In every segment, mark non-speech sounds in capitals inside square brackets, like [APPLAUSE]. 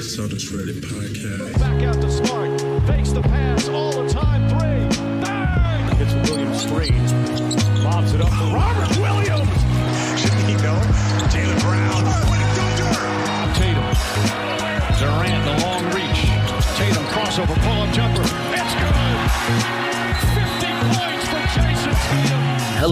Celtics Reddit podcast. Back out to Smart. Fakes the pass all the time. Three. Bang! Hits Williams three. Lobs it up for Robert Williams. Shaquille, Jaylen Brown. Tatum. Durant, the long reach. Tatum crossover, pull-up jumper. It's good.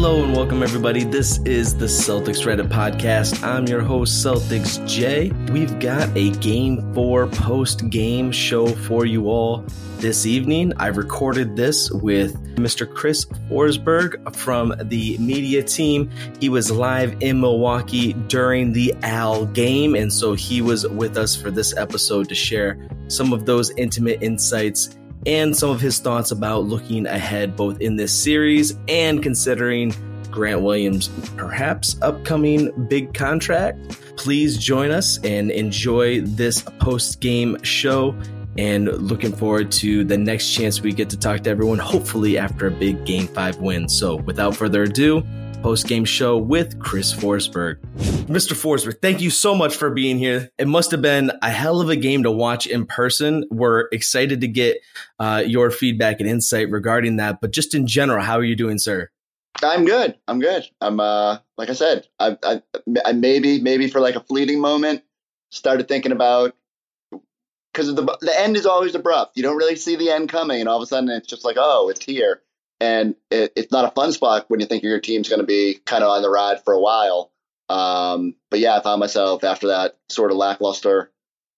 Hello and welcome, everybody. This is the Celtics Reddit podcast. I'm your host, Celtics J. We've got a game four post game show for you all this evening. I recorded this with Mr. Chris Forsberg from the media team. He was live in Milwaukee during the Al game, and so he was with us for this episode to share some of those intimate insights and some of his thoughts about looking ahead both in this series and considering Grant Williams' perhaps upcoming big contract. Please join us and enjoy this post game show. And looking forward to the next chance we get to talk to everyone, hopefully after a big game five win. So, without further ado, post game show with Chris Forsberg. Mr. Forsberg, thank you so much for being here. It must have been a hell of a game to watch in person. We're excited to get uh, your feedback and insight regarding that. But just in general, how are you doing, sir? I'm good. I'm good. I'm uh like I said, I I, I maybe maybe for like a fleeting moment started thinking about because the the end is always abrupt. You don't really see the end coming, and all of a sudden it's just like oh, it's here, and it, it's not a fun spot when you think your team's going to be kind of on the ride for a while. Um, but yeah, I found myself after that sort of lackluster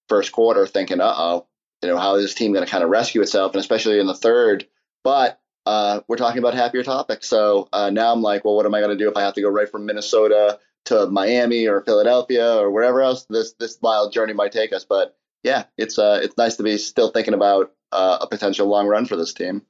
first quarter thinking, uh oh, you know, how is this team going to kind of rescue itself, and especially in the third. But uh, we're talking about happier topics. So uh, now I'm like, well, what am I going to do if I have to go right from Minnesota to Miami or Philadelphia or wherever else this this wild journey might take us? But yeah, it's uh, it's nice to be still thinking about uh, a potential long run for this team.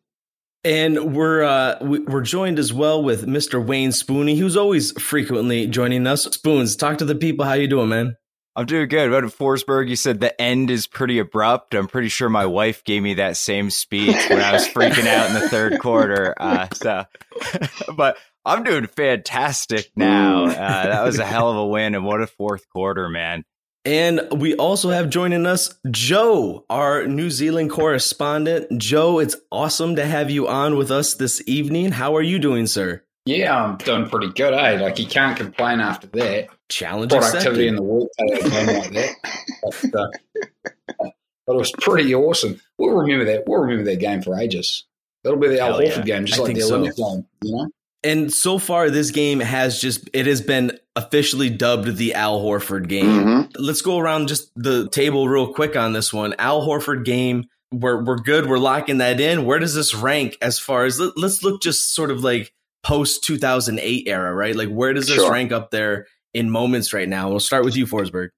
And we're uh, we're joined as well with Mr. Wayne Spooney, who's always frequently joining us. Spoons, talk to the people. How you doing, man? I'm doing good. What Forsberg? You said the end is pretty abrupt. I'm pretty sure my wife gave me that same speech when I was freaking out in the third quarter. Uh, so, [LAUGHS] but I'm doing fantastic now. Uh, that was a hell of a win, and what a fourth quarter, man! And we also have joining us Joe, our New Zealand correspondent. Joe, it's awesome to have you on with us this evening. How are you doing, sir? Yeah, I'm doing pretty good, eh? Like you can't complain after that. Challenge Productivity accepted. in the workday again like that. But, uh, but it was pretty awesome. We'll remember that. We'll remember that game for ages. That'll be the Al Horford yeah. game, just I like the so. Olynyk game. You know? And so far, this game has just, it has been officially dubbed the Al Horford game. Mhm. Let's go around just the table real quick on this one. Al Horford game, we're, we're good. We're locking that in. Where does this rank as far as, let, us look just sort of like post 2008 era, right? Like, where does this Sure. rank up there in moments right now? We'll start with you, Forsberg.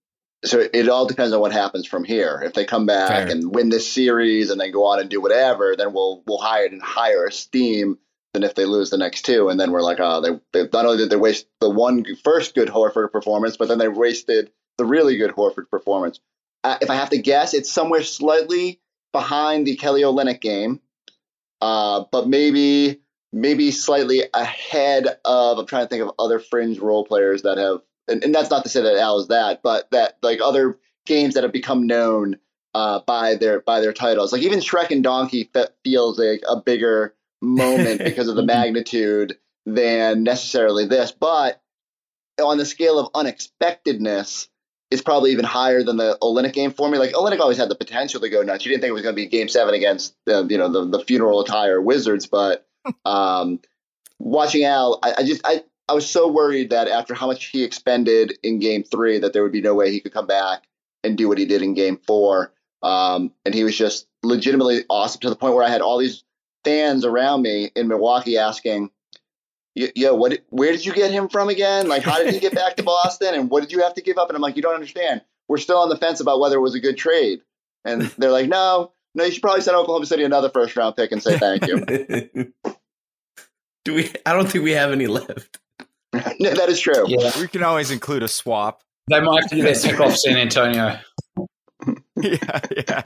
So it all depends on what happens from here. If they come back Fair. and win this series and then go on and do whatever, then we'll we'll hire it in higher esteem than if they lose the next two. And then we're like, oh, they, they not only did they waste the one first good Horford performance, but then they wasted the really good Horford performance. Uh, if I have to guess, it's somewhere slightly behind the Kelly Olynyk game, uh, but maybe maybe slightly ahead of. I'm trying to think of other fringe role players that have, and, and that's not to say that Al is that, but that like other games that have become known uh, by their by their titles. Like even Shrek and Donkey fe- feels like a bigger moment [LAUGHS] because of the magnitude than necessarily this, but on the scale of unexpectedness, it's probably even higher than the Olynyk game for me. Like Olynyk always had the potential to go nuts. You didn't think it was going to be Game Seven against the you know the, the funeral attire Wizards, but [LAUGHS] um, watching Al, I, I just I I was so worried that after how much he expended in Game Three, that there would be no way he could come back and do what he did in Game Four. Um, and he was just legitimately awesome to the point where I had all these fans around me in Milwaukee asking, "Yo, yo, what? Where did you get him from again? Like, how did he get back to Boston? And what did you have to give up?" And I'm like, "You don't understand. We're still on the fence about whether it was a good trade." And they're like, "No, no, you should probably send Oklahoma City another first round pick and say thank you." [LAUGHS] Do we? I don't think we have any left. [LAUGHS] no, that is true. Yeah. We can always include a swap. They might have to get that pick off San Antonio. [LAUGHS] yeah, yeah.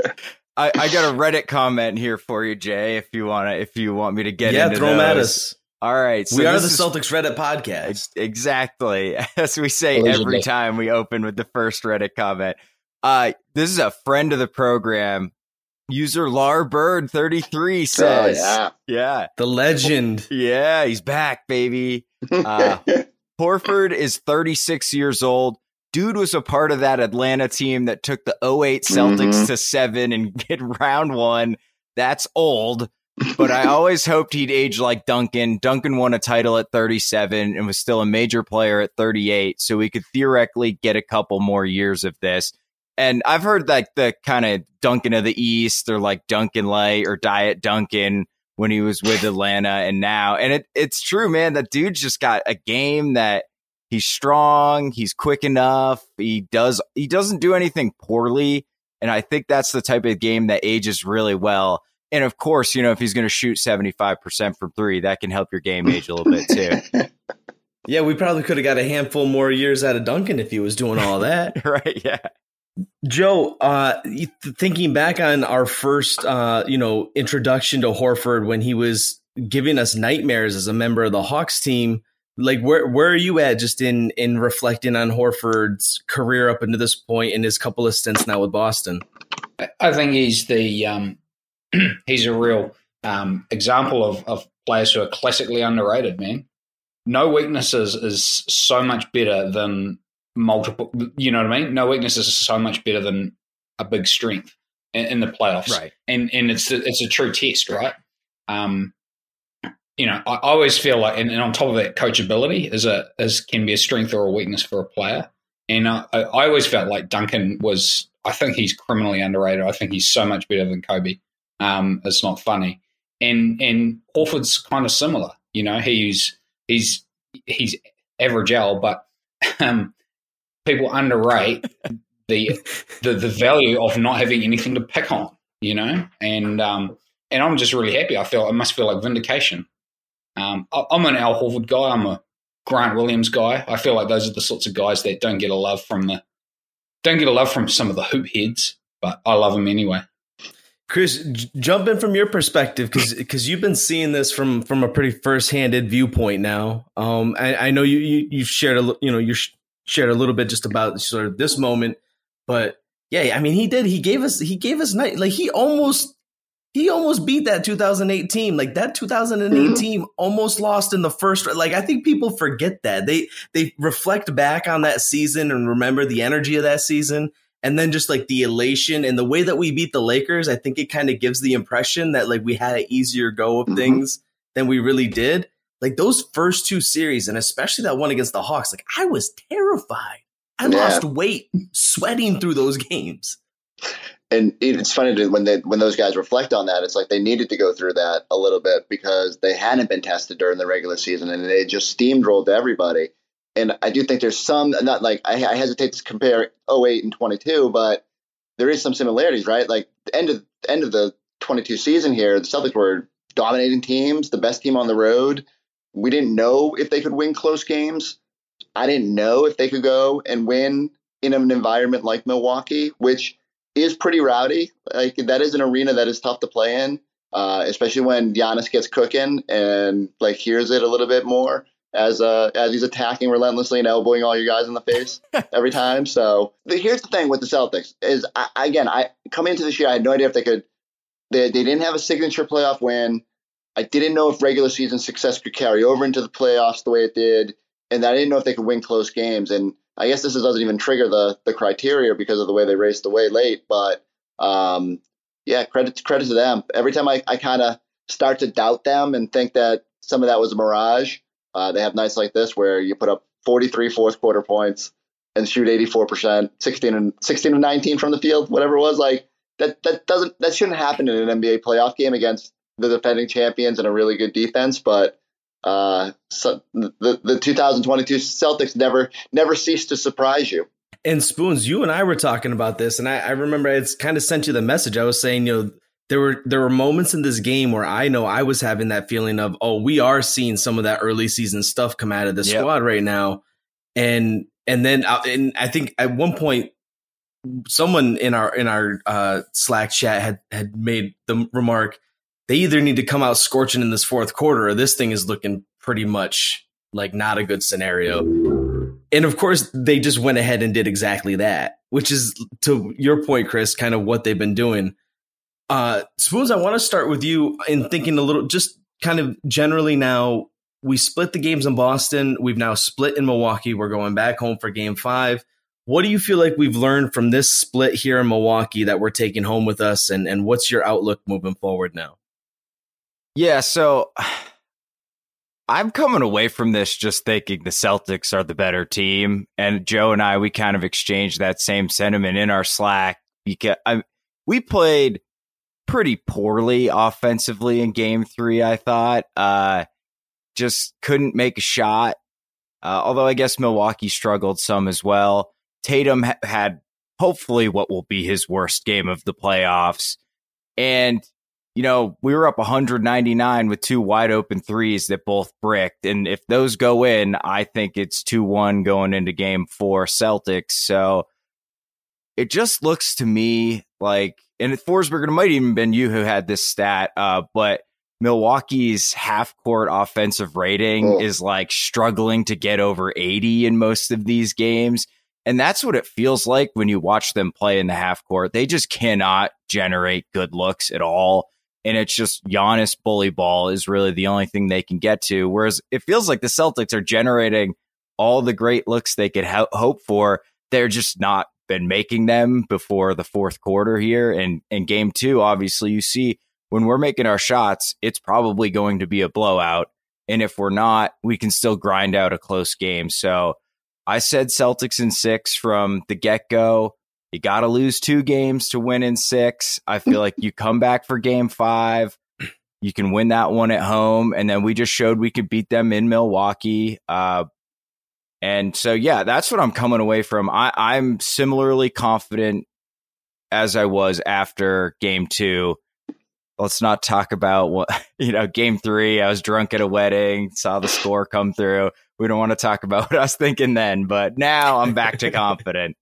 I, I got a Reddit comment here for you, Jay. If you wanna, if you want me to get yeah, into throw them at those. us. All right, so we are the is- Celtics Reddit podcast. Ex- Exactly. [LAUGHS] As we say Allegedly. every time we open with the first Reddit comment. Uh, this is a friend of the program. User Lar Bird 33 Oh, says, yeah. yeah, The legend. yeah, he's back, baby. Uh, [LAUGHS] Horford is 36 years old. Dude was a part of that Atlanta team that took the 08 Celtics Mhm. to seven and [LAUGHS] get round one. That's old, but I always hoped he'd age like Duncan. Duncan won a title at 37 and was still a major player at 38, so we could theoretically get a couple more years of this. And I've heard like the kind of Duncan of the East or like Duncan Light or Diet Duncan when he was with Atlanta and now. And it, it's true, man. That dude's just got a game that he's strong, he's quick enough, he does he doesn't do anything poorly. And I think that's the type of game that ages really well. And of course, you know, if he's going to shoot 75% from three, that can help your game age a little bit too. [LAUGHS] Yeah, we probably could have got a handful more years out of Duncan if he was doing all that. [LAUGHS] right? Yeah. Joe, uh, thinking back on our first, uh, you know, introduction to Horford when he was giving us nightmares as a member of the Hawks team, like where where are you at just in in reflecting on Horford's career up until this point and his couple of stints now with Boston? I think he's the um, [CLEARS THROAT] he's a real um, example of, of players who are classically underrated. Man, no weaknesses is so much better than multiple. You know what I mean? No weaknesses is so much better than a big strength in, in the playoffs. Right. and and it's a, it's a true test, right? Um, you know, I, I always feel like, and, and on top of that, coachability is a is can be a strength or a weakness for a player. And uh, I, I always felt like Duncan was. I think he's criminally underrated. I think he's so much better than Kobe. Um, it's not funny. And and Horford's kind of similar. You know, he's he's he's average L, but um, people underrate [LAUGHS] the the the value of not having anything to pick on. You know, and um, and I'm just really happy. I feel I must feel like vindication. Um, I, I'm an Al Horford guy. I'm a Grant Williams guy. I feel like those are the sorts of guys that don't get a love from the don't get a love from some of the hoop heads, but I love them anyway. Chris, j- jump in from your perspective because because you've been seeing this from from a pretty first handed viewpoint now. Um, I, I know you you you shared a you know you sh- shared a little bit just about sort of this moment, but yeah, I mean he did he gave us he gave us night like he almost he almost beat that 2008 team like that 2008 Mhm. team almost lost in the first like I think people forget that they they reflect back on that season and remember the energy of that season and then just like the elation and the way that we beat the Lakers, I think it kind of gives the impression that like we had an easier go of Mhm. things than we really did. Like those first two series, and especially that one against the Hawks, like I was terrified. I Yeah. lost weight sweating through those games. And it's funny to, when they when those guys reflect on that, it's like they needed to go through that a little bit because they hadn't been tested during the regular season and they just steamrolled everybody. And I do think there's some not like I, I hesitate to compare 08 and 22, but there is some similarities, right? Like the end of the end of the 22 season here, the Celtics were dominating teams, the best team on the road. We didn't know if they could win close games. I didn't know if they could go and win in an environment like Milwaukee, which is pretty rowdy. Like that is an arena that is tough to play in, uh, especially when Giannis gets cooking and like hears it a little bit more as uh, as he's attacking relentlessly and elbowing all you guys in the face [LAUGHS] every time. So the, here's the thing with the Celtics is I, again I coming into this year I had no idea if they could. They they didn't have a signature playoff win. I didn't know if regular season success could carry over into the playoffs the way it did, and I didn't know if they could win close games. And I guess this doesn't even trigger the the criteria because of the way they raced away late. But um, yeah, credit credit to them. Every time I, I kind of start to doubt them and think that some of that was a mirage, uh, they have nights like this where you put up 43 fourth quarter points and shoot 84%, 16 and 16 and 19 from the field, whatever it was. Like that that doesn't that shouldn't happen in an NBA playoff game against the defending champions and a really good defense, but uh, so the the 2022 Celtics never never cease to surprise you. And Spoons, you and I were talking about this, and I, I remember I kind of sent you the message. I was saying, you know, there were there were moments in this game where I know I was having that feeling of, oh, we are seeing some of that early season stuff come out of the Yep. squad right now, and and then uh, and I think at one point someone in our in our uh, Slack chat had had made the remark they either need to come out scorching in this fourth quarter or this thing is looking pretty much like not a good scenario. And of course, they just went ahead and did exactly that, which is to your point, Chris, kind of what they've been doing. Uh, Spoons, I want to start with you in thinking a little, just kind of generally now. We split the games in Boston. We've now split in Milwaukee. We're going back home for game five. What do you feel like we've learned from this split here in Milwaukee that we're taking home with us? And, and what's your outlook moving forward now? Yeah, so I'm coming away from this just thinking the Celtics are the better team. And Joe and I, we kind of exchanged that same sentiment in our Slack because I, we played pretty poorly offensively in game three, I thought. Uh, just couldn't make a shot. Uh, although I guess Milwaukee struggled some as well. Tatum ha- had hopefully what will be his worst game of the playoffs. And you know, we were up 199 with two wide open threes that both bricked. And if those go in, I think it's 2 1 going into game four Celtics. So it just looks to me like, and Forsberg, it might even been you who had this stat, uh, but Milwaukee's half court offensive rating oh. is like struggling to get over 80 in most of these games. And that's what it feels like when you watch them play in the half court. They just cannot generate good looks at all and it's just Giannis bully ball is really the only thing they can get to. Whereas it feels like the Celtics are generating all the great looks they could ho- hope for. They're just not been making them before the fourth quarter here. And in game two, obviously, you see when we're making our shots, it's probably going to be a blowout. And if we're not, we can still grind out a close game. So I said Celtics in six from the get go. You got to lose two games to win in six. I feel like you come back for game five. You can win that one at home. And then we just showed we could beat them in Milwaukee. Uh, and so, yeah, that's what I'm coming away from. I, I'm similarly confident as I was after game two. Let's not talk about what, [LAUGHS] you know, game three. I was drunk at a wedding, saw the score come through. We don't want to talk about what I was thinking then, but now I'm back to [LAUGHS] confident.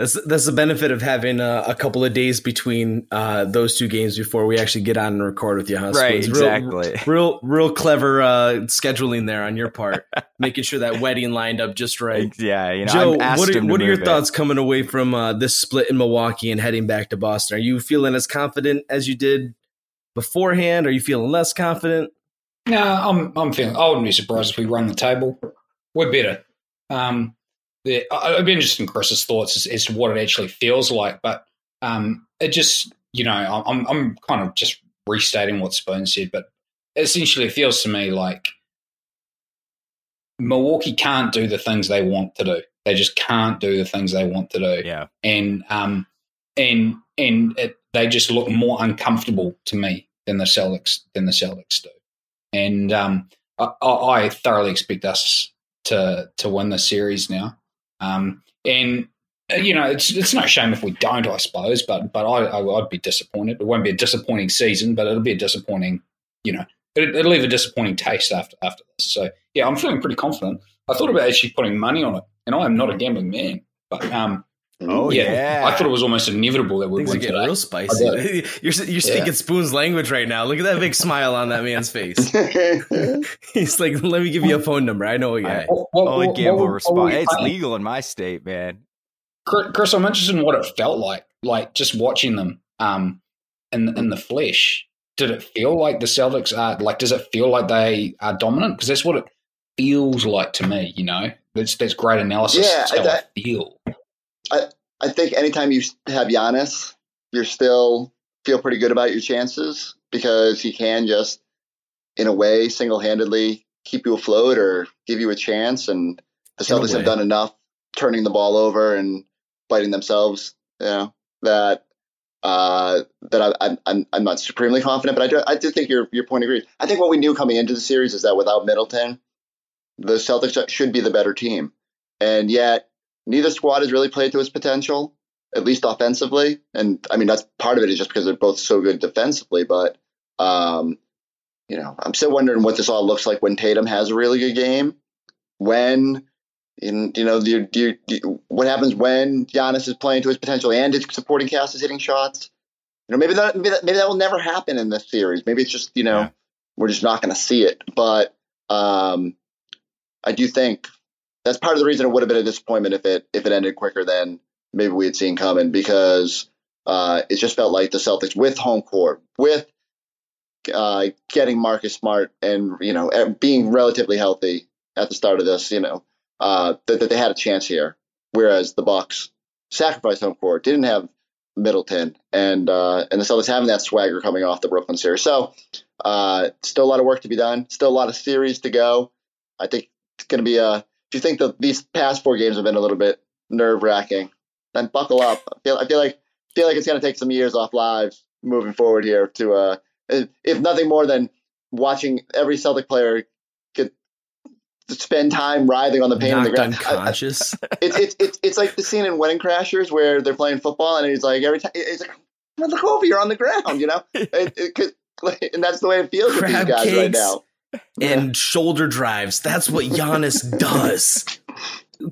That's that's the benefit of having a, a couple of days between uh, those two games before we actually get on and record with you, huh? Right, exactly. Real, real, real clever uh, scheduling there on your part, [LAUGHS] making sure that wedding lined up just right. Yeah, you know, Joe, what are, what are your it. thoughts coming away from uh, this split in Milwaukee and heading back to Boston? Are you feeling as confident as you did beforehand? Are you feeling less confident? No, I'm I'm feeling. I wouldn't be surprised if we run the table. We're better. Um, the, I'd be interested in Chris's thoughts as, as, to what it actually feels like. But um, it just, you know, I'm, I'm kind of just restating what Spoon said, but essentially it feels to me like Milwaukee can't do the things they want to do. They just can't do the things they want to do. Yeah. And, um, and, and it, they just look more uncomfortable to me than the Celtics, than the Celtics do. And, um, I, I thoroughly expect us to, to win the series now. Um, and uh, you know, it's it's no shame if we don't, I suppose. But but I, I would be disappointed. It won't be a disappointing season, but it'll be a disappointing. You know, it, will leave a disappointing taste after after this. So yeah, I'm feeling pretty confident. I thought about actually putting money on it, and I am not a gambling man, but um, Oh yeah. yeah. I thought it was almost inevitable that we would win today. real spicy. [LAUGHS] you're you're speaking yeah. Spoon's language right now. Look at that big smile on that man's face. [LAUGHS] [LAUGHS] He's like, "Let me give you a phone number. I know a guy." What, what, Only gamble response. Hey, it's legal in my state, man. Chris, I'm interested in what it felt like, like just watching them um, in in the flesh. Did it feel like the Celtics are like? Does it feel like they are dominant? Because that's what it feels like to me. You know, that's that's great analysis. Yeah, that's how that, I feel. I, I think anytime you have Giannis, you're still feel pretty good about your chances because he can just, in a way, single handedly keep you afloat or give you a chance. And the Celtics have done enough turning the ball over and biting themselves, you know, that uh, that I, I'm I'm not supremely confident, but I do I do think your your point agrees. I think what we knew coming into the series is that without Middleton, the Celtics should be the better team, and yet neither squad has really played to its potential, at least offensively. And I mean, that's part of it is just because they're both so good defensively. But, um, you know, I'm still wondering what this all looks like when Tatum has a really good game. When, in, you know, do do do what happens when Giannis is playing to his potential and his supporting cast is hitting shots? You know, maybe that, maybe that, maybe that will never happen in this series. Maybe it's just, you know, yeah. we're just not going to see it. But um, I do think that's part of the reason it would have been a disappointment if it if it ended quicker than maybe we had seen coming because uh, it just felt like the Celtics with home court with uh, getting Marcus Smart and you know being relatively healthy at the start of this, you know, uh, that, that they had a chance here. Whereas the Bucks sacrificed home court, didn't have Middleton, and uh, and the Celtics having that swagger coming off the Brooklyn series. So uh, still a lot of work to be done. Still a lot of series to go. I think it's going to be a. If you think that these past four games have been a little bit nerve wracking, then buckle up. I feel I feel like feel like it's going to take some years off lives moving forward here to uh, if nothing more than watching every Celtic player get spend time writhing on the pain of the ground. Unconscious. [LAUGHS] it's it's it's it's like the scene in Wedding Crashers where they're playing football and he's like every time he's like look over you're on the ground you know [LAUGHS] it, it, [LAUGHS] and that's the way it feels Crab with these guys right now and yeah. shoulder drives. That's what Giannis [LAUGHS] does.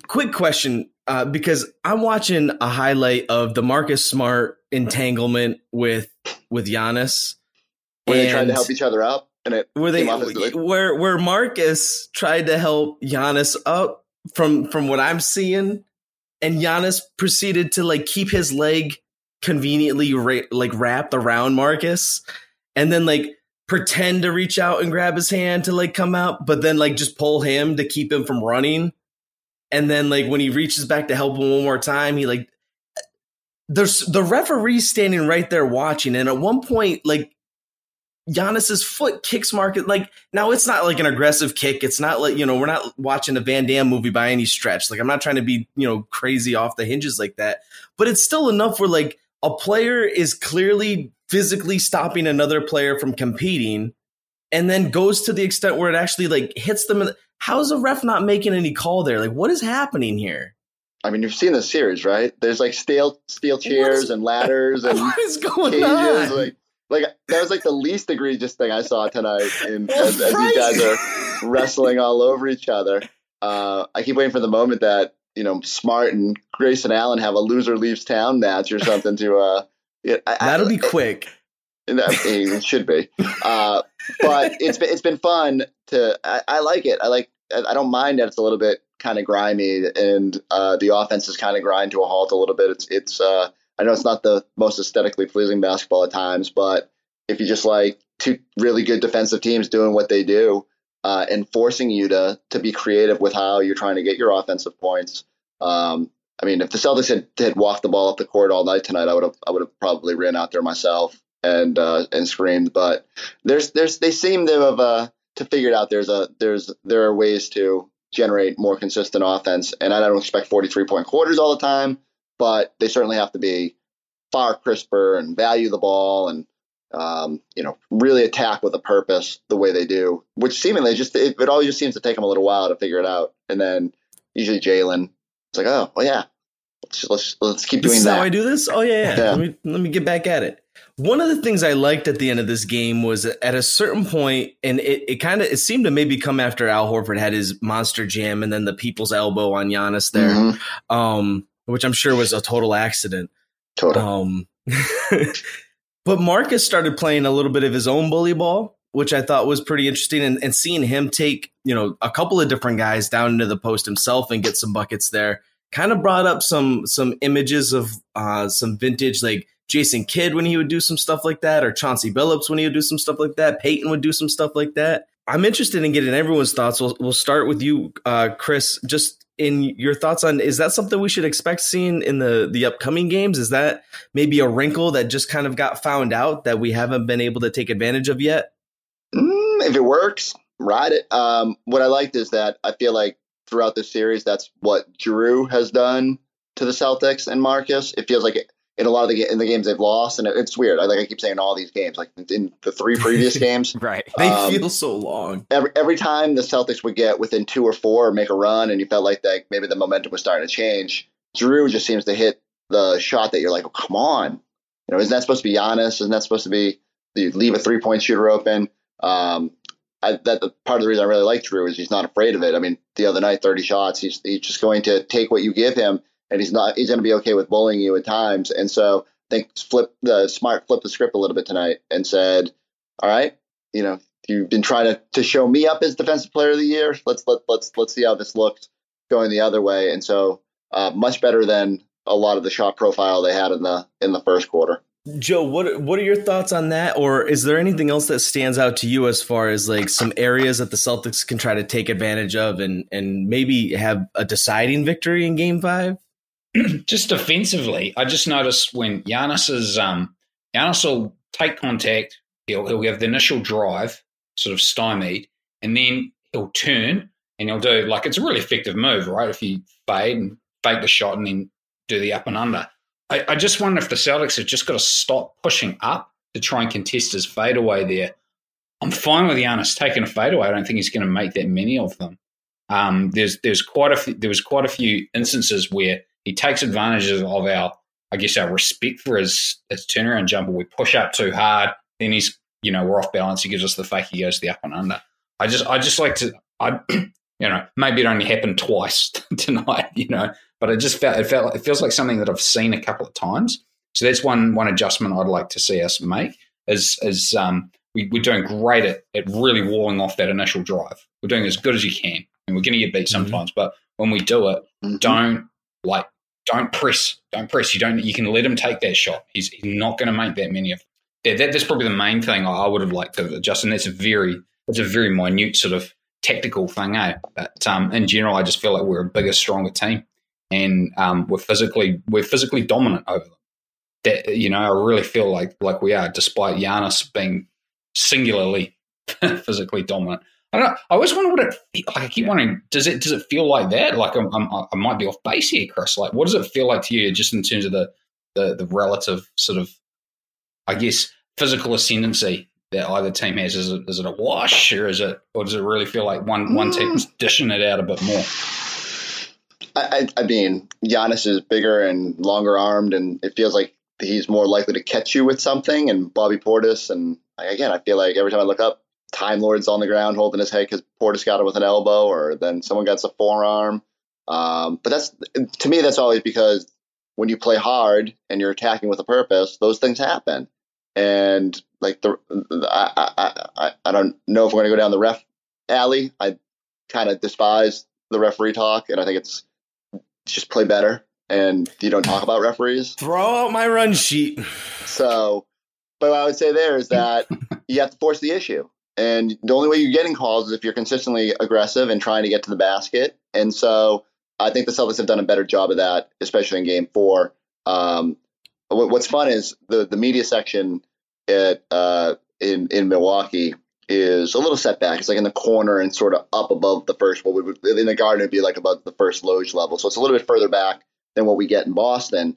Quick question uh, because I'm watching a highlight of the Marcus Smart entanglement with with Giannis. Where they trying to help each other up and it where they where where Marcus tried to help Giannis up from from what I'm seeing, and Giannis proceeded to like keep his leg conveniently ra- like wrapped around Marcus, and then like pretend to reach out and grab his hand to like come out, but then like just pull him to keep him from running. And then like when he reaches back to help him one more time, he like there's the referee standing right there watching, and at one point like Giannis's foot kicks Marcus. Like now, it's not like an aggressive kick. It's not like you know we're not watching a Van Damme movie by any stretch. Like I'm not trying to be you know crazy off the hinges like that, but it's still enough where like a player is clearly physically stopping another player from competing, and then goes to the extent where it actually like hits them. How's a ref not making any call there? Like what is happening here? I mean, you've seen the series, right? There's like steel steel chairs is, and ladders [LAUGHS] and what is going cages. on? Like like that was like the least egregious thing I saw tonight. In, as, as these guys are wrestling all over each other, uh, I keep waiting for the moment that you know Smart and Grayson Allen have a loser leaves town match or something to. Uh, I, That'll be quick. It, should be, uh, but it's been it's been fun to. I, I like it. I like. I don't mind that it's a little bit kind of grimy and uh, the offense is kind of grind to a halt a little bit. It's it's uh, I know it's not the most aesthetically pleasing basketball at times, but if you just like two really good defensive teams doing what they do uh, and forcing you to to be creative with how you're trying to get your offensive points. Um, I mean, if the Celtics had, had walked the ball up the court all night tonight, I would have I would have probably ran out there myself and uh, and screamed. But there's there's they seem to have uh, to figure it out. There's a there's there are ways to generate more consistent offense, and I don't expect 43 point quarters all the time but they certainly have to be far crisper and value the ball and um, you know really attack with a purpose the way they do, which seemingly just it, it always just seems to take them a little while to figure it out, and then usually Jaylen it's like oh well yeah let's let's, let's keep this doing that. How I do this? Oh yeah, yeah. yeah. Let me let me get back at it. One of the things I liked at the end of this game was at a certain point, and it, it kind of it seemed to maybe come after Al Horford had his monster jam and then the people's elbow on Giannis there. Mm-hmm. Um, which I'm sure was a total accident. Total. Um, [LAUGHS] but Marcus started playing a little bit of his own bully ball, which I thought was pretty interesting. And, and seeing him take, you know, a couple of different guys down into the post himself and get some buckets there kind of brought up some some images of uh, some vintage like Jason Kidd when he would do some stuff like that, or Chauncey Billups when he would do some stuff like that. Payton would do some stuff like that. I'm interested in getting everyone's thoughts. We'll, we'll start with you, uh, Chris. Just in your thoughts on is that something we should expect seeing in the the upcoming games? Is that maybe a wrinkle that just kind of got found out that we haven't been able to take advantage of yet? Mm, if it works, ride it. Um, what I liked is that I feel like throughout the series, that's what Jrue has done to the Celtics and Marcus. It feels like it, in a lot of the in the games they've lost, and it's weird. I like I keep saying all these games, like in the three previous [LAUGHS] games, right? They um, feel so long. Every every time the Celtics would get within two or four, or make a run, and you felt like that maybe the momentum was starting to change. Jrue just seems to hit the shot that you're like, oh, come on, you know, isn't that supposed to be Giannis? Isn't that supposed to be you leave a three point shooter open? Um, I, that the, part of the reason I really like Jrue is he's not afraid of it. I mean, the other night, 30 shots, he's he's just going to take what you give him and he's not he's going to be okay with bullying you at times. And so I think flip the smart flip the script a little bit tonight and said, all right, you know, you've been trying to, to show me up as defensive player of the year. Let's let let's let's see how this looks going the other way, and so uh, much better than a lot of the shot profile they had in the in the first quarter. Joe, what what are your thoughts on that? Or is there anything else that stands out to you as far as like some areas that the Celtics can try to take advantage of and and maybe have a deciding victory in Game Five? [CLEARS THROAT] just defensively, I just noticed when Giannis is um Giannis will take contact, he'll he'll have the initial drive, sort of stymied, and then he'll turn and he'll do like it's a really effective move, right? If you fade and fake the shot and then do the up and under. I, I just wonder if the Celtics have just got to stop pushing up to try and contest his fadeaway there. I'm fine with Giannis taking a fadeaway. I don't think he's going to make that many of them. Um, there's there's quite a few, there was quite a few instances where he takes advantage of our I guess our respect for his his turnaround jumper. We push up too hard, then he's you know we're off balance. He gives us the fake. He goes the up and under. I just I just like to I [CLEARS THROAT] you know maybe it only happened twice [LAUGHS] tonight. You know, but it just felt it felt it feels like something that I've seen a couple of times. So that's one one adjustment I'd like to see us make is is um, we, are doing great at, at really walling off that initial drive. We're doing as good as you can, and we're going to get beat mm-hmm. sometimes. Mm-hmm. But when we do it, mm-hmm. don't like don't press, don't press. You don't. You can let him take that shot. He's, he's not going to make that many of. Yeah, that, that's probably the main thing I would have liked to adjust, and that's a very it's a very minute sort of tactical thing, eh? But um, in general, I just feel like we're a bigger, stronger team and um, we're physically we're physically dominant over them. That you know, I really feel like like we are, despite Giannis being singularly [LAUGHS] physically dominant. I don't. Know, I always wonder what it. Like I keep wondering, does it does it feel like that? Like I'm, I'm, i might be off base here, Chris. Like, what does it feel like to you, just in terms of the the, the relative sort of, I guess, physical ascendancy that either team has? Is it is it a wash, or is it, or does it really feel like one one team's mm. dishing it out a bit more? I, I mean, Giannis is bigger and longer armed, and it feels like he's more likely to catch you with something. And Bobby Portis, and again, I feel like every time I look up, Time Lord's on the ground holding his head because Portis got him with an elbow, or then someone gets a forearm. Um, but that's to me, that's always because when you play hard and you're attacking with a purpose, those things happen. And like the, I, I, I, I don't know if we're going to go down the ref alley. I kind of despise the referee talk, and I think it's just play better and you don't talk about referees. Throw out my run sheet. So, but what I would say there is that [LAUGHS] you have to force the issue. And the only way you're getting calls is if you're consistently aggressive and trying to get to the basket. And so I think the Celtics have done a better job of that, especially in game four. Um, what's fun is the, the media section at, uh, in, in Milwaukee is a little setback. It's like in the corner and sort of up above the first. What would in the garden would be like above the first loge level. So it's a little bit further back than what we get in Boston.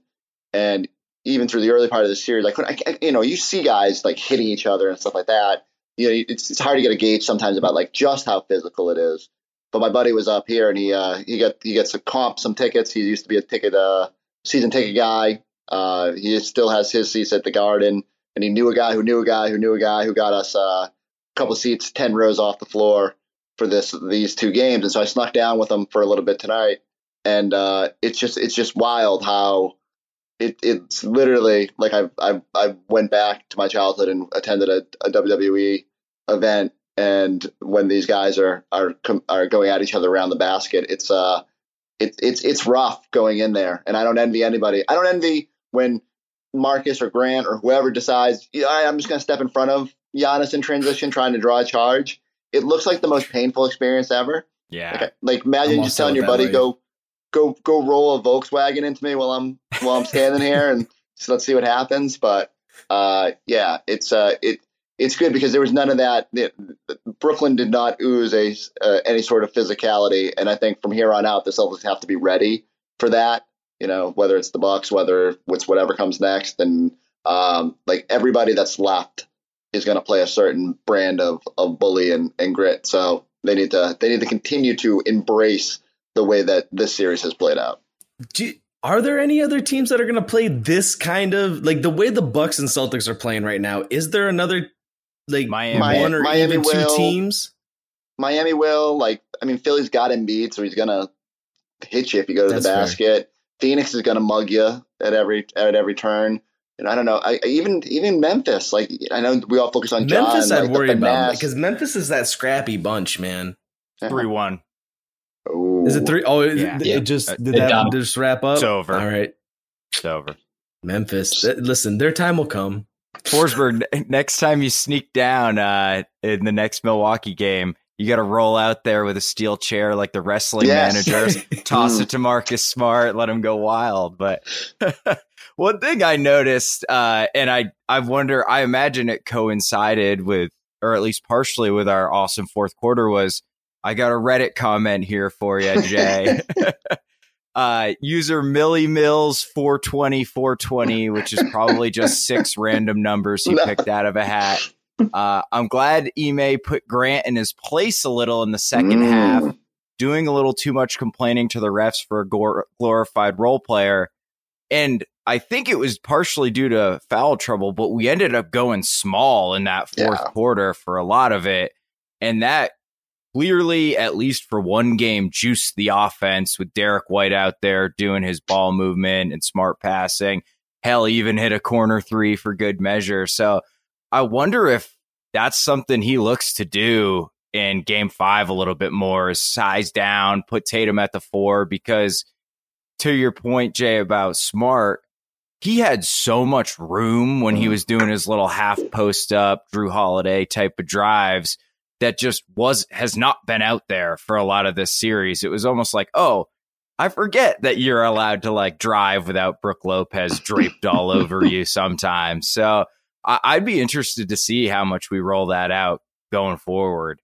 And even through the early part of the series, like you know, you see guys like hitting each other and stuff like that. You know, it's it's hard to get a gauge sometimes about like just how physical it is. But my buddy was up here and he uh, he got he gets a comp some tickets. He used to be a ticket uh, season ticket guy. Uh, he still has his seats at the Garden, and he knew a guy who knew a guy who knew a guy who got us uh, couple seats, ten rows off the floor for this these two games, and so I snuck down with them for a little bit tonight, and uh, it's just it's just wild how it, it's literally like I, I I went back to my childhood and attended a, a WWE event, and when these guys are are are going at each other around the basket, it's uh it's it's it's rough going in there, and I don't envy anybody. I don't envy when Marcus or Grant or whoever decides, yeah, I'm just going to step in front of Giannis in transition trying to draw a charge. It looks like the most painful experience ever. Yeah. Like, like imagine just telling your buddy go go go roll a Volkswagen into me while I'm while I'm standing here and so let's see what happens. But uh, yeah, it's uh, it it's good because there was none of that. It, Brooklyn did not ooze a uh, any sort of physicality, and I think from here on out, the Celtics have to be ready for that. You know, whether it's the Bucks, whether it's whatever comes next, and um, like everybody that's left is going to play a certain brand of, of bully and, and grit. So they need to they need to continue to embrace the way that this series has played out. Do, are there any other teams that are going to play this kind of like the way the Bucks and Celtics are playing right now? Is there another like Miami, one or Miami even will, two teams? Miami will like. I mean, Philly's got Embiid, so he's going to hit you if you go to That's the basket. Fair. Phoenix is going to mug you at every at every turn and I don't know. I, even even Memphis, like I know we all focus on Memphis. John, I'd like, worry about because Memphis is that scrappy bunch, man. Three one. Ooh. Is it three? Oh, it, Yeah. it Yeah. just Uh, did they're that done. just wrap up? It's over. All right, It's over. Memphis. Th- Listen, their time will come. Forsberg, next time you sneak down uh, in the next Milwaukee game, you got to roll out there with a steel chair like the wrestling Yes. managers. [LAUGHS] Toss Mm. it to Marcus Smart, let him go wild. But [LAUGHS] one thing I noticed, uh, and I, I wonder, I imagine it coincided with, or at least partially with our awesome fourth quarter, was I got a Reddit comment here for you, Jay. [LAUGHS] [LAUGHS] uh, user Millie Mills 420 420, which is probably just six [LAUGHS] random numbers he No. picked out of a hat. Uh, I'm glad Ime put Grant in his place a little in the second Mm. half, doing a little too much complaining to the refs for a glorified role player. And I think it was partially due to foul trouble, but we ended up going small in that fourth Yeah. quarter for a lot of it. And that clearly, at least for one game, juiced the offense with Derrick White out there doing his ball movement and smart passing. Hell, even hit a corner three for good measure. So I wonder if that's something he looks to do in game five a little bit more is size down, put Tatum at the four, because to your point, Jay, about smart, he had so much room when he was doing his little half post up Jrue Holiday type of drives that just was has not been out there for a lot of this series. It was almost like, oh, I forget that you're allowed to like drive without Brooke Lopez draped all over [LAUGHS] you sometimes. So I- I'd be interested to see how much we roll that out going forward.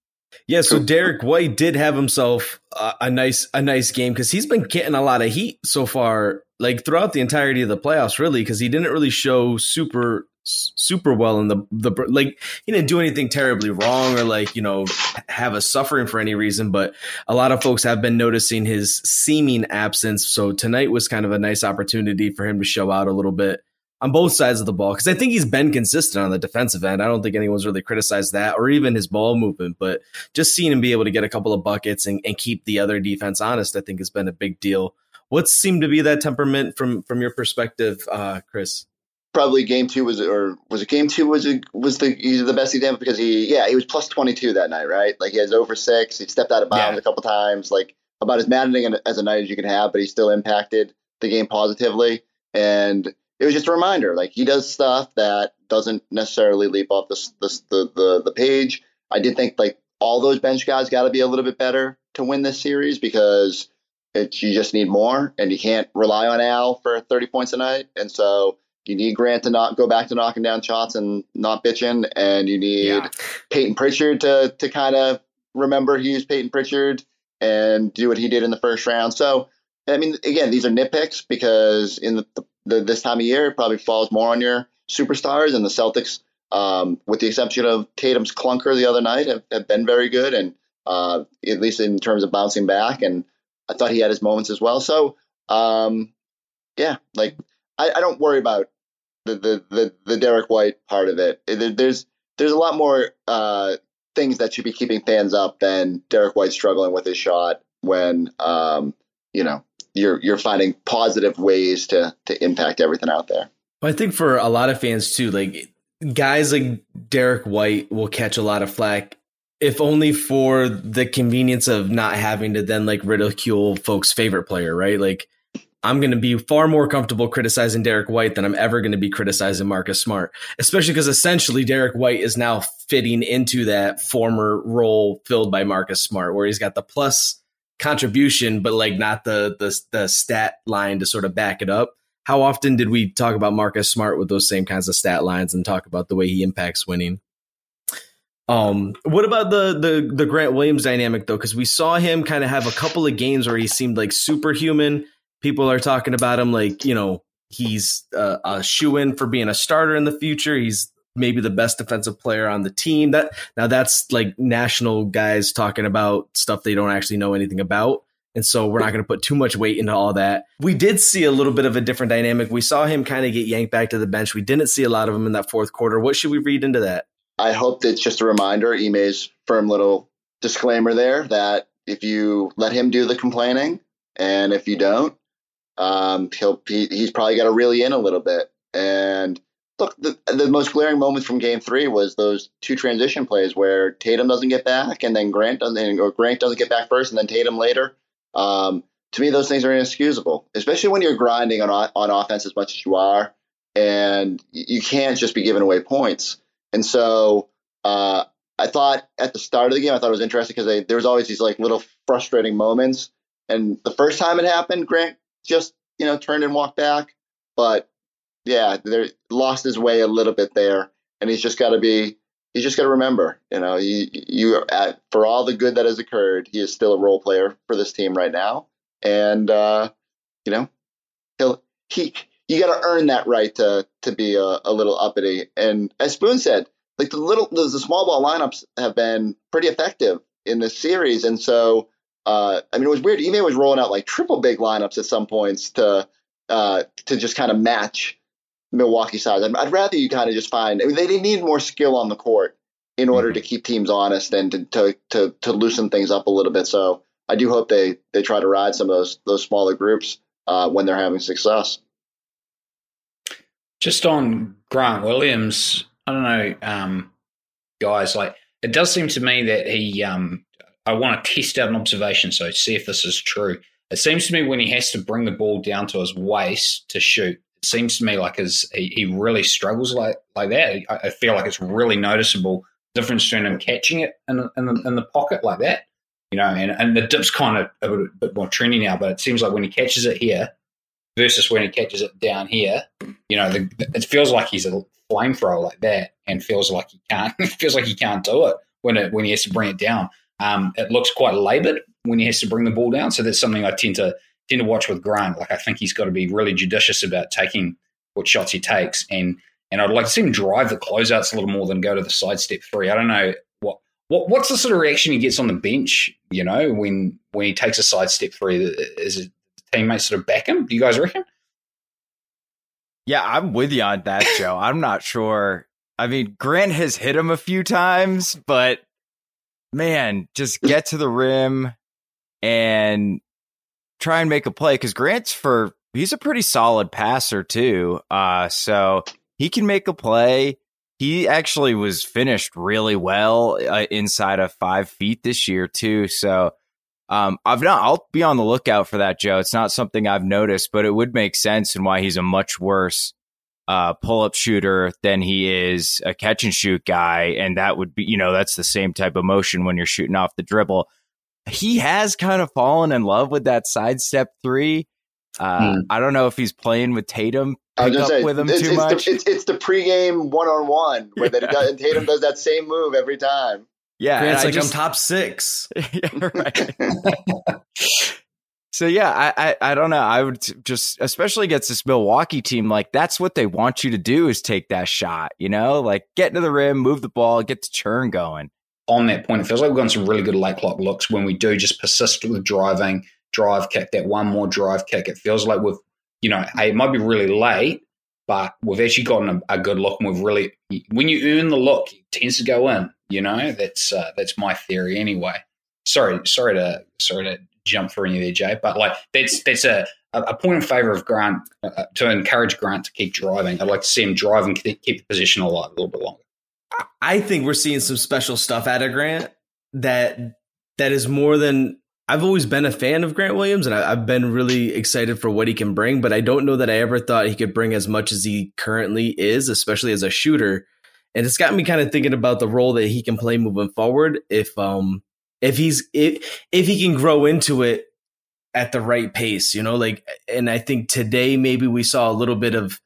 Yeah, so Derrick White did have himself uh, a nice a nice game because he's been getting a lot of heat so far, like throughout the entirety of the playoffs, really, because he didn't really show super super well in the the like he didn't do anything terribly wrong or like you know have a suffering for any reason but a lot of folks have been noticing his seeming absence so tonight was kind of a nice opportunity for him to show out a little bit on both sides of the ball because I think he's been consistent on the defensive end. I don't think anyone's really criticized that or even his ball movement, but just seeing him be able to get a couple of buckets and, and keep the other defense honest, I think has been a big deal. What seemed to be that temperament from from your perspective, uh, Chris? Probably game two was, or was it game two was a, was the he's the best example because he yeah he was plus twenty two that night right like he has over six he stepped out of bounds Yeah. a couple times like about as maddening as a night as you can have but he still impacted the game positively and it was just a reminder like he does stuff that doesn't necessarily leap off the the the, the, the page I did think like all those bench guys got to be a little bit better to win this series because it, you just need more and you can't rely on Al for 30 points a night and so you need Grant to not go back to knocking down shots and not bitching, and you need Yeah. Payton Pritchard to to kind of remember he was Payton Pritchard and do what he did in the first round. So, I mean, again, these are nitpicks because in the, the this time of year, it probably falls more on your superstars, and the Celtics, um, with the exception of Tatum's clunker the other night, have, have been very good, and uh, at least in terms of bouncing back. And I thought he had his moments as well. So, um, yeah, like I, I don't worry about the, the the the Derrick White part of it. There's there's a lot more uh, things that should be keeping fans up than Derrick White struggling with his shot when um, you know you're you're finding positive ways to to impact everything out there. I think for a lot of fans too, like guys like Derrick White will catch a lot of flack, if only for the convenience of not having to then like ridicule folks' favorite player, right? Like I'm going to be far more comfortable criticizing Derrick White than I'm ever going to be criticizing Marcus Smart, especially because essentially Derrick White is now fitting into that former role filled by Marcus Smart, where he's got the plus contribution, but like not the the the stat line to sort of back it up. How often did we talk about Marcus Smart with those same kinds of stat lines and talk about the way he impacts winning? Um, what about the the the Grant Williams dynamic though? Because we saw him kind of have a couple of games where he seemed like superhuman. People are talking about him like you know he's uh, a shoe in for being a starter in the future. He's maybe the best defensive player on the team. That now that's like national guys talking about stuff they don't actually know anything about. And so we're not going to put too much weight into all that. We did see a little bit of a different dynamic. We saw him kind of get yanked back to the bench. We didn't see a lot of him in that fourth quarter. What should we read into that? I hope that's just a reminder, Ime's firm little disclaimer there that if you let him do the complaining and if you don't, um, he'll he, he's probably got to you in a little bit. And look, the, the most glaring moment from Game Three was those two transition plays where Tatum doesn't get back and then Grant doesn't, or Grant doesn't get back first and then Tatum later. Um, to me, those things are inexcusable, especially when you're grinding on on offense as much as you are, and you can't just be giving away points. And so, uh, I thought at the start of the game, I thought it was interesting because there was always these like little frustrating moments. And the first time it happened, Grant just you know turned and walked back, but yeah, they lost his way a little bit there, and he's just got to be. He's just got to remember, you know, you, you at, for all the good that has occurred, he is still a role player for this team right now, and uh, you know, he'll he you got to earn that right to to be a, a little uppity. And as Spoon said, like the little the, the small ball lineups have been pretty effective in this series, and so uh, I mean, it was weird. Ime was rolling out like triple big lineups at some points to uh, to just kind of match Milwaukee size. I'd, I'd rather you kind of just find. I mean, they need more skill on the court in order mm-hmm. to keep teams honest and to, to, to to loosen things up a little bit. So I do hope they they try to ride some of those those smaller groups uh, when they're having success. Just on Grant Williams, I don't know, um, guys. Like it does seem to me that he. Um, I want to test out an observation, so see if this is true. It seems to me when he has to bring the ball down to his waist to shoot, it seems to me like his he, he really struggles like like that. I, I, feel like it's really noticeable difference between him catching it in, in, the, in the pocket like that, you know, and, and the dip's kind of a bit, a bit more trendy now, but it seems like when he catches it here versus when he catches it down here, you know, the, it feels like he's a flamethrower like that, and feels like he can't. [LAUGHS] feels like he can't do it when it when he has to bring it down. Um, it looks quite laboured when he has to bring the ball down. So that's something I tend to tend to watch with Grant. Like I think he's got to be really judicious about taking what shots he takes, and and I'd like to see him drive the closeouts a little more than go to the side step three. I don't know what what what's the sort of reaction he gets on the bench. You know, when when he takes a side step three, is it teammates sort of back him? Do you guys reckon? Yeah, I'm with you on that, Joe. I'm not sure. I mean, Grant has hit him a few times, but man, just get to the rim and try and make a play because Grant's for he's a pretty solid passer too. Uh, so he can make a play. He actually was finished really well uh, inside of five feet this year too. So um, I've not. I'll be on the lookout for that, Joe. It's not something I've noticed, but it would make sense and why he's a much worse uh, pull up shooter than he is a catch and shoot guy. And that would be, you know, that's the same type of motion when you're shooting off the dribble. He has kind of fallen in love with that sidestep three. Uh, hmm. I don't know if he's playing with Tatum pick up say, with him it's, too it's much. The, it's, it's the pregame one on one where yeah. does, [LAUGHS] Tatum does that same move every time. Yeah, it's like just, I'm top six. [LAUGHS] yeah, right. So yeah, I, I, I don't know. I would just, especially against this Milwaukee team, like that's what they want you to do is take that shot. You know, like get to the rim, move the ball, get the churn going. On that point, it feels like we've gotten some really good late clock looks when we do just persist with driving, drive kick, that one more drive kick. It feels like we've, you know, hey, it might be really late, but we've actually gotten a, a, good look, and we've really, when you earn the look, it tends to go in. You know, that's uh, that's my theory anyway. Sorry, sorry to sorry to jump for any of there, Jay. But like that's that's a a point in favour of Grant uh, to encourage Grant to keep driving. I'd like to see him drive and keep the position alive a little bit longer. I think we're seeing some special stuff out of Grant that that is more than I've always been a fan of Grant Williams, and I, have been really excited for what he can bring. But I don't know that I ever thought he could bring as much as he currently is, especially as a shooter. And it's got me kind of thinking about the role that he can play moving forward. If um if he's if if he can grow into it at the right pace, you know, like and I think today maybe we saw a little bit of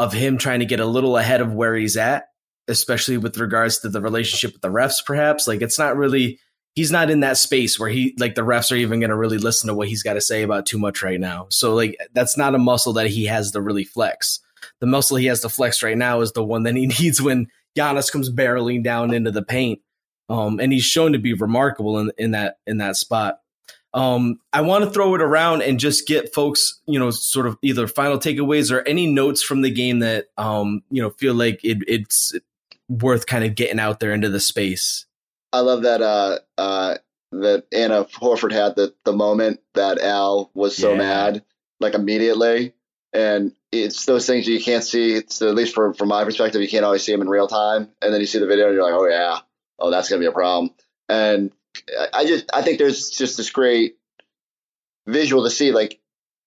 of him trying to get a little ahead of where he's at, especially with regards to the relationship with the refs perhaps. Like it's not really he's not in that space where he like the refs are even going to really listen to what he's got to say about too much right now. So like that's not a muscle that he has to really flex. The muscle he has to flex right now is the one that he [LAUGHS] needs when Giannis comes barreling down into the paint um, and he's shown to be remarkable in, in that in that spot. Um, I want to throw it around and just get folks, you know, sort of either final takeaways or any notes from the game that um, you know feel like it, it's worth kind of getting out there into the space. I love that uh, uh, that Anna Horford had the the moment that Al was so yeah. mad, like immediately, and it's those things that you can't see. It's at least from from my perspective, you can't always see them in real time, and then you see the video and you're like, oh yeah, oh, that's going to be a problem. And I just, I think there's just this great visual to see. Like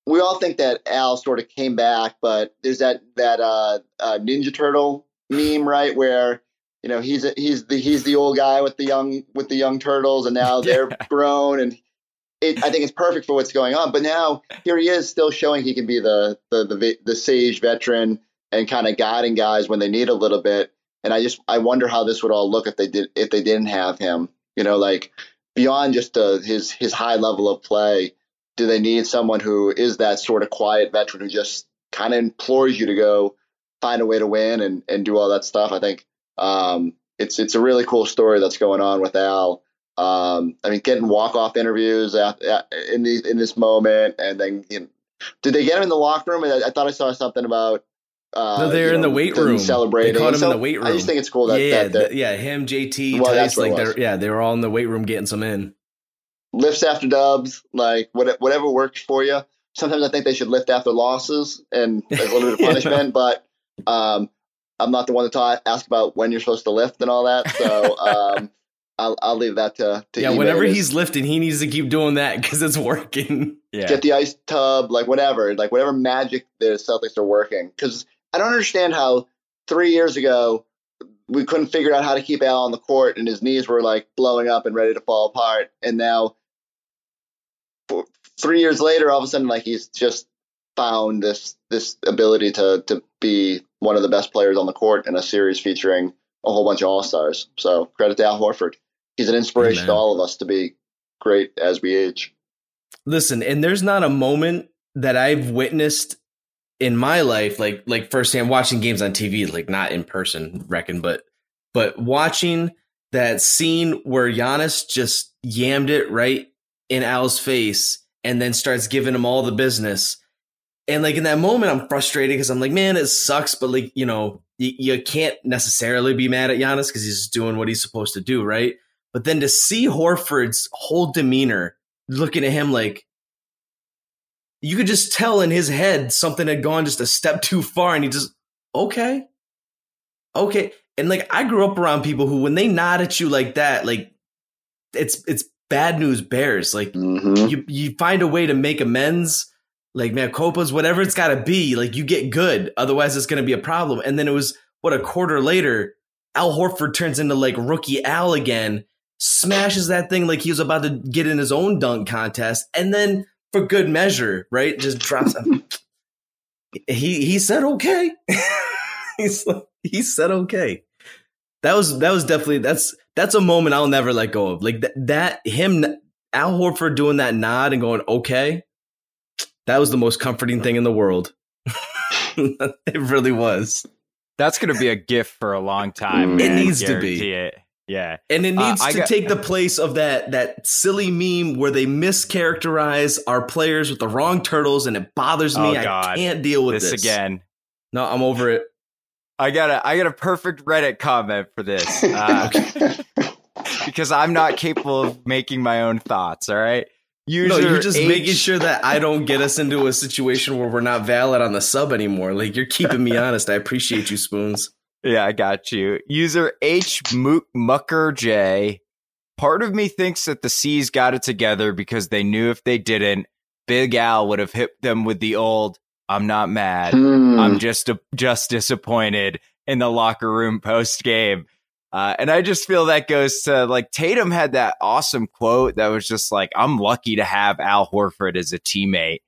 we all think that Al sort of came back, but there's that that uh, uh, Ninja Turtle meme, right, where you know he's a, he's the he's the old guy with the young with the young turtles, and now [LAUGHS] they're grown, and it, I think it's perfect for what's going on. But now here he is, still showing he can be the the the, the sage veteran and kind of guiding guys when they need a little bit. And I just I wonder how this would all look if they did if they didn't have him. You know, like beyond just uh, his his high level of play, do they need someone who is that sort of quiet veteran who just kind of implores you to go find a way to win and and do all that stuff? I think um, it's it's a really cool story that's going on with Al. Um, I mean, getting walk off interviews in the in this moment, and then you know, did they get him in the locker room? I, I thought I saw something about. Uh, no, they're in know, the weight room. Celebrating. They caught him so in the weight room. I just think it's cool that yeah, that, that the- yeah, him, JT, Well, Tice, that's what it like they're yeah, they were all in the weight room getting some in. lifts after dubs, like whatever works for you. Sometimes I think they should lift after losses and like, a little bit of [LAUGHS] punishment, but um, I'm not the one to talk, ask about when you're supposed to lift and all that. So um, I'll, I'll leave that to, to yeah, whenever he's lifting, he needs to keep doing that because it's working. [LAUGHS] Yeah. get the ice tub, like whatever, like whatever magic the Celtics are working. Because I don't understand how three years ago we couldn't figure out how to keep Al on the court, and his knees were like blowing up and ready to fall apart, and now four, three years later, all of a sudden, like he's just found this this ability to to be one of the best players on the court in a series featuring a whole bunch of all stars. So credit to Al Horford. He's an inspiration to all of us to be great as we age. Listen, and there's not a moment that I've witnessed in my life, like like firsthand watching games on TV, like not in person, reckon, but but watching that scene where Giannis just yammed it right in Al's face and then starts giving him all the business. And like in that moment, I'm frustrated because I'm like, man, it sucks, but like, you know, you, you can't necessarily be mad at Giannis because he's doing what he's supposed to do, right? But then to see Horford's whole demeanor looking at him like you could just tell in his head something had gone just a step [LAUGHS] too far and he just okay. Okay. And like i grew up around people who when they nod at you like that like it's it's bad news bears. Like Mm-hmm. you you find a way to make amends like man copas whatever it's got to be like you get good. Otherwise it's going to be a problem. And then it was what a quarter later al horford turns into like rookie al again smashes that thing like he was about to get in his own dunk contest and then for good measure right just drops him [LAUGHS] he he said okay [LAUGHS] he's like, he said okay that was that was definitely that's that's a moment i'll never let go of like that, that him al horford doing that nod and going okay that was the most comforting thing in the world [LAUGHS] it really was That's going to be a gift for a long time. It needs to be. It. Yeah. and it Uh, needs I to got- take the place of that that silly meme where they mischaracterize our players with the wrong turtles and it bothers me Oh, i can't deal with This this, again. no i'm over it I got a I got a perfect Reddit comment for this [LAUGHS] uh, because I'm not capable of making my own thoughts. All right, no, you're just H- making sure that I don't get us into a situation where we're not valid on the sub anymore. Like you're keeping me [LAUGHS] honest. I appreciate you, Spoons. Yeah, I got you. User H Mucker J. Part of me thinks that the C's got it together because they knew if they didn't, Big Al would have hit them with the old "I'm not mad, Hmm. I'm just a, just disappointed" in the locker room post game. Uh, and I just feel that goes to like Tatum had that awesome quote that was just like, "I'm lucky to have Al Horford as a teammate,"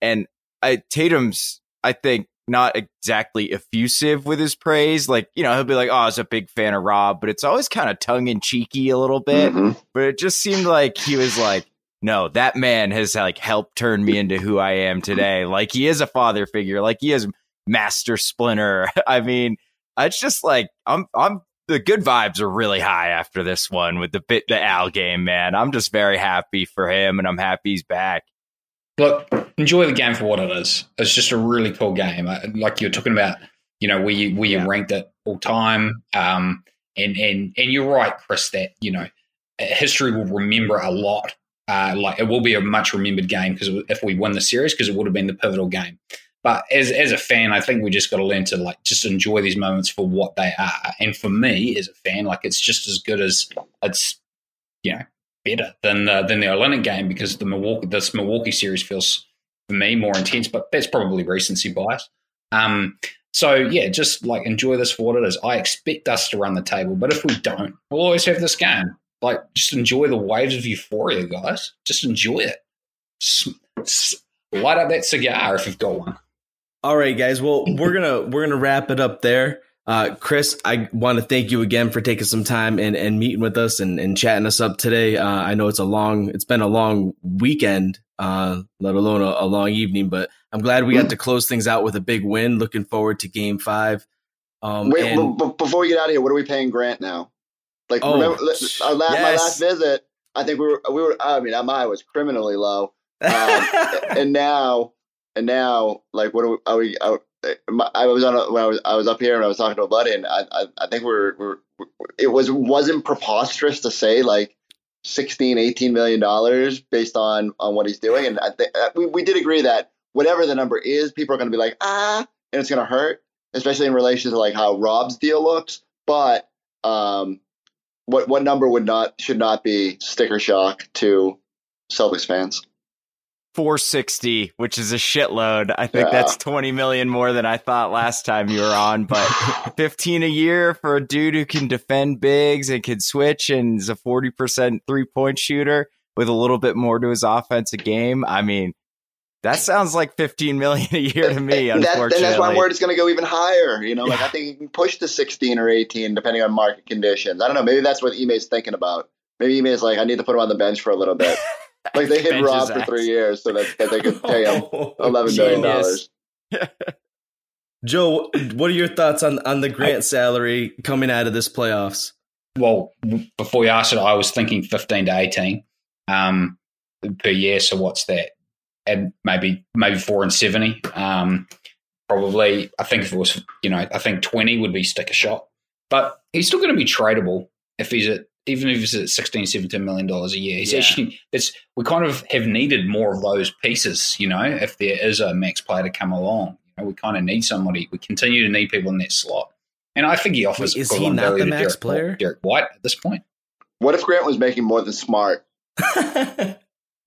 and I, Tatum's I think not exactly effusive with his praise. Like, you know, he'll be like, oh, I was a big fan of Rob, but it's always kind of tongue in cheeky a little bit. Mhm. But it just seemed like he was like, no, that man has like helped turn me into who I am today. Like he is a father figure, like he is master splinter. [LAUGHS] I mean, it's just like I'm I'm the good vibes are really high after this one with the bit the Al game, man. I'm just very happy for him and I'm happy he's back. Look, enjoy the game for what it is. It's just a really cool game. Uh, Like you're talking about, you know, where you where you Yeah. ranked it all time. Um, and and and you're right, Chris. That you know, history will remember a lot. Uh, like it will be a much remembered game because if we win the series, because it would have been the pivotal game. But as as a fan, I think we just got to learn to like just enjoy these moments for what they are. And for me, as a fan, like it's just as good as it's, you know, better than the, than the Olynyk game because the Milwaukee this Milwaukee series feels for me more intense, but that's probably recency bias. Um, so yeah, just like enjoy this for what it is. I expect us to run the table, but if we don't, we'll always have this game. Like, just enjoy the waves of euphoria, guys. Just enjoy it. Light up that cigar if you've got one. All right, guys. Well, we're gonna we're gonna wrap it up there. Uh, Chris, I want to thank you again for taking some time and, and meeting with us and, and chatting us up today. Uh, I know it's a long, it's been a long weekend, uh, let alone a, a, long evening, but I'm glad we got to close things out with a big win. Looking forward to game five. Um, Wait, and, b- before we get out of here, what are we paying Grant now? Like, oh, remember our last, yes. my last visit, I think we were, we were, I mean, my was criminally low. [LAUGHS] Um, and now, and now, like, what are we, are we, are, I was on a, when I was I was up here and I was talking to a buddy and I I, I think we're, we're it was wasn't preposterous to say like 16 18 million dollars based on on what he's doing. And I think uh, we, we did agree that whatever the number is people are going to be like ah and it's going to hurt especially in relation to like how Rob's deal looks. But um what what number would not should not be sticker shock to Celtics fans 460, which is a shitload. I think yeah. that's 20 million more than I thought last time you were on, but [LAUGHS] 15 a year for a dude who can defend bigs and can switch and is a 40% three point shooter with a little bit more to his offensive game. I mean, that sounds like 15 million a year to me, unfortunately. [LAUGHS] That, that's why I'm worried it's going to go even higher. You know, like I think you can push to 16 or 18 depending on market conditions. I don't know. Maybe that's what Ime's thinking about. Maybe Ime's like, I need to put him on the bench for a little bit. [LAUGHS] Like they hid Rob for three years so that, that they could pay him [LAUGHS] oh, eleven million dollars. [LAUGHS] Joe, what are your thoughts on on the Grant salary coming out of this playoffs? Well, before you asked it, I was thinking fifteen to eighteen um, per year. So what's that? And maybe maybe four and seventy. Um, probably, I think if it was, you know, I think twenty would be sticker shot. But he's still going to be tradable if he's at even if it's at 16 17 million dollars a year he's yeah. actually it's we kind of have needed more of those pieces you know if there is a max player to come along. You know, we kind of need somebody we continue to need people in that slot. And i think he offers Wait, is he not the max Derrick, player? Derrick White at this point. What if grant was making more than smart? [LAUGHS]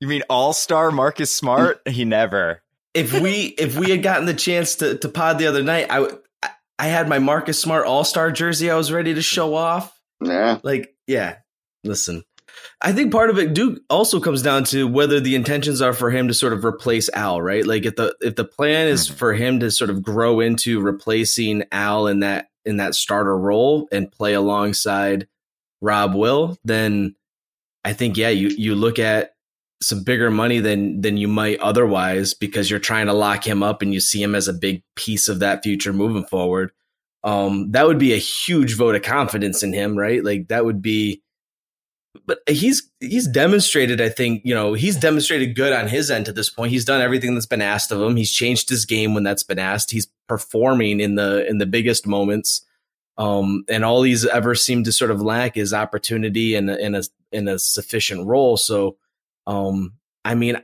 You mean all-star marcus smart? [LAUGHS] He never. If we if we had gotten the chance to to pod the other night i i had my marcus smart all-star jersey i was ready to show off. Yeah. Like, yeah. Listen, I think part of it do also comes down to whether the intentions are for him to sort of replace Al, right? Like if the if the plan is mm-hmm. for him to sort of grow into replacing Al in that in that starter role and play alongside Rob Will, then I think yeah, you you look at some bigger money than than you might otherwise because you're trying to lock him up and you see him as a big piece of that future moving forward um, that would be a huge vote of confidence in him, right? Like that would be, but he's he's demonstrated. I think you know he's demonstrated good on his end to this point. He's done everything that's been asked of him. He's changed his game when that's been asked. He's performing in the in the biggest moments. Um, and all he's ever seemed to sort of lack is opportunity and in a in a sufficient role. So, um, I mean,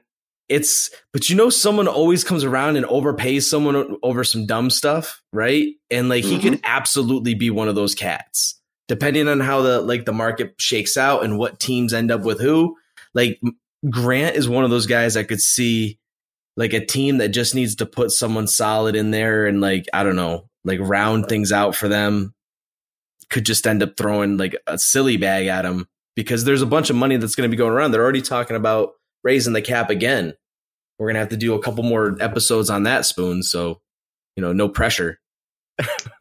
it's but you know someone always comes around and overpays someone over some dumb stuff right? And like mm-hmm. he could absolutely be one of those cats. Depending on how the like the market shakes out and what teams end up with who like grant is one of those guys i could see like a team that just needs to put someone solid in there and like i don't know like round things out for them could just end up throwing like a silly bag at him because there's a bunch of money that's going to be going around. They're already talking about raising the cap again. We're gonna have to do a couple more episodes on that spoon, so you know, no pressure. [LAUGHS]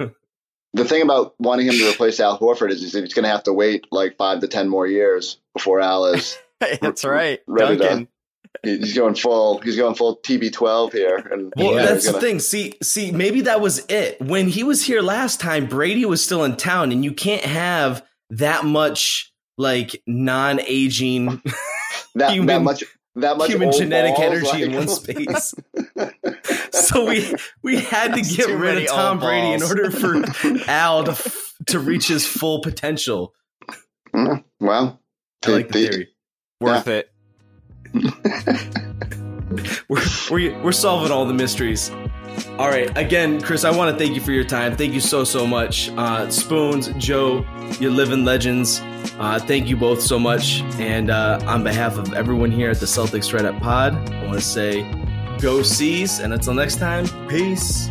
the thing about wanting him to replace Al Horford is he's going to have to wait like five to ten more years before Al is. [LAUGHS] That's right, Duncan. To, he's going full. He's going full TB12 here. And well, yeah, that's gonna, the thing. See, see, maybe that was it. When he was here last time, Brady was still in town, and you can't have that much like non-aging that, [LAUGHS] human, that much that much human genetic balls, energy like, in one space. [LAUGHS] so we we had to get rid of Tom Brady in order for [LAUGHS] Al to to reach his full potential. Mm, well, I like the, the theory. Worth yeah. it. [LAUGHS] we're, we're we're solving all the mysteries. All right. Again, Chris, I want to thank you for your time. Thank you so, so much. Uh, Spoons, Joe, you're living legends. Uh, thank you both so much. And uh, on behalf of everyone here at the Celtics Red Up Pod, I want to say go C's. And until next time, peace.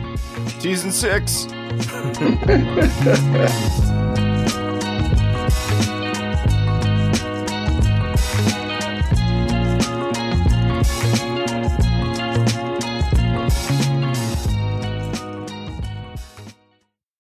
Season six. [LAUGHS]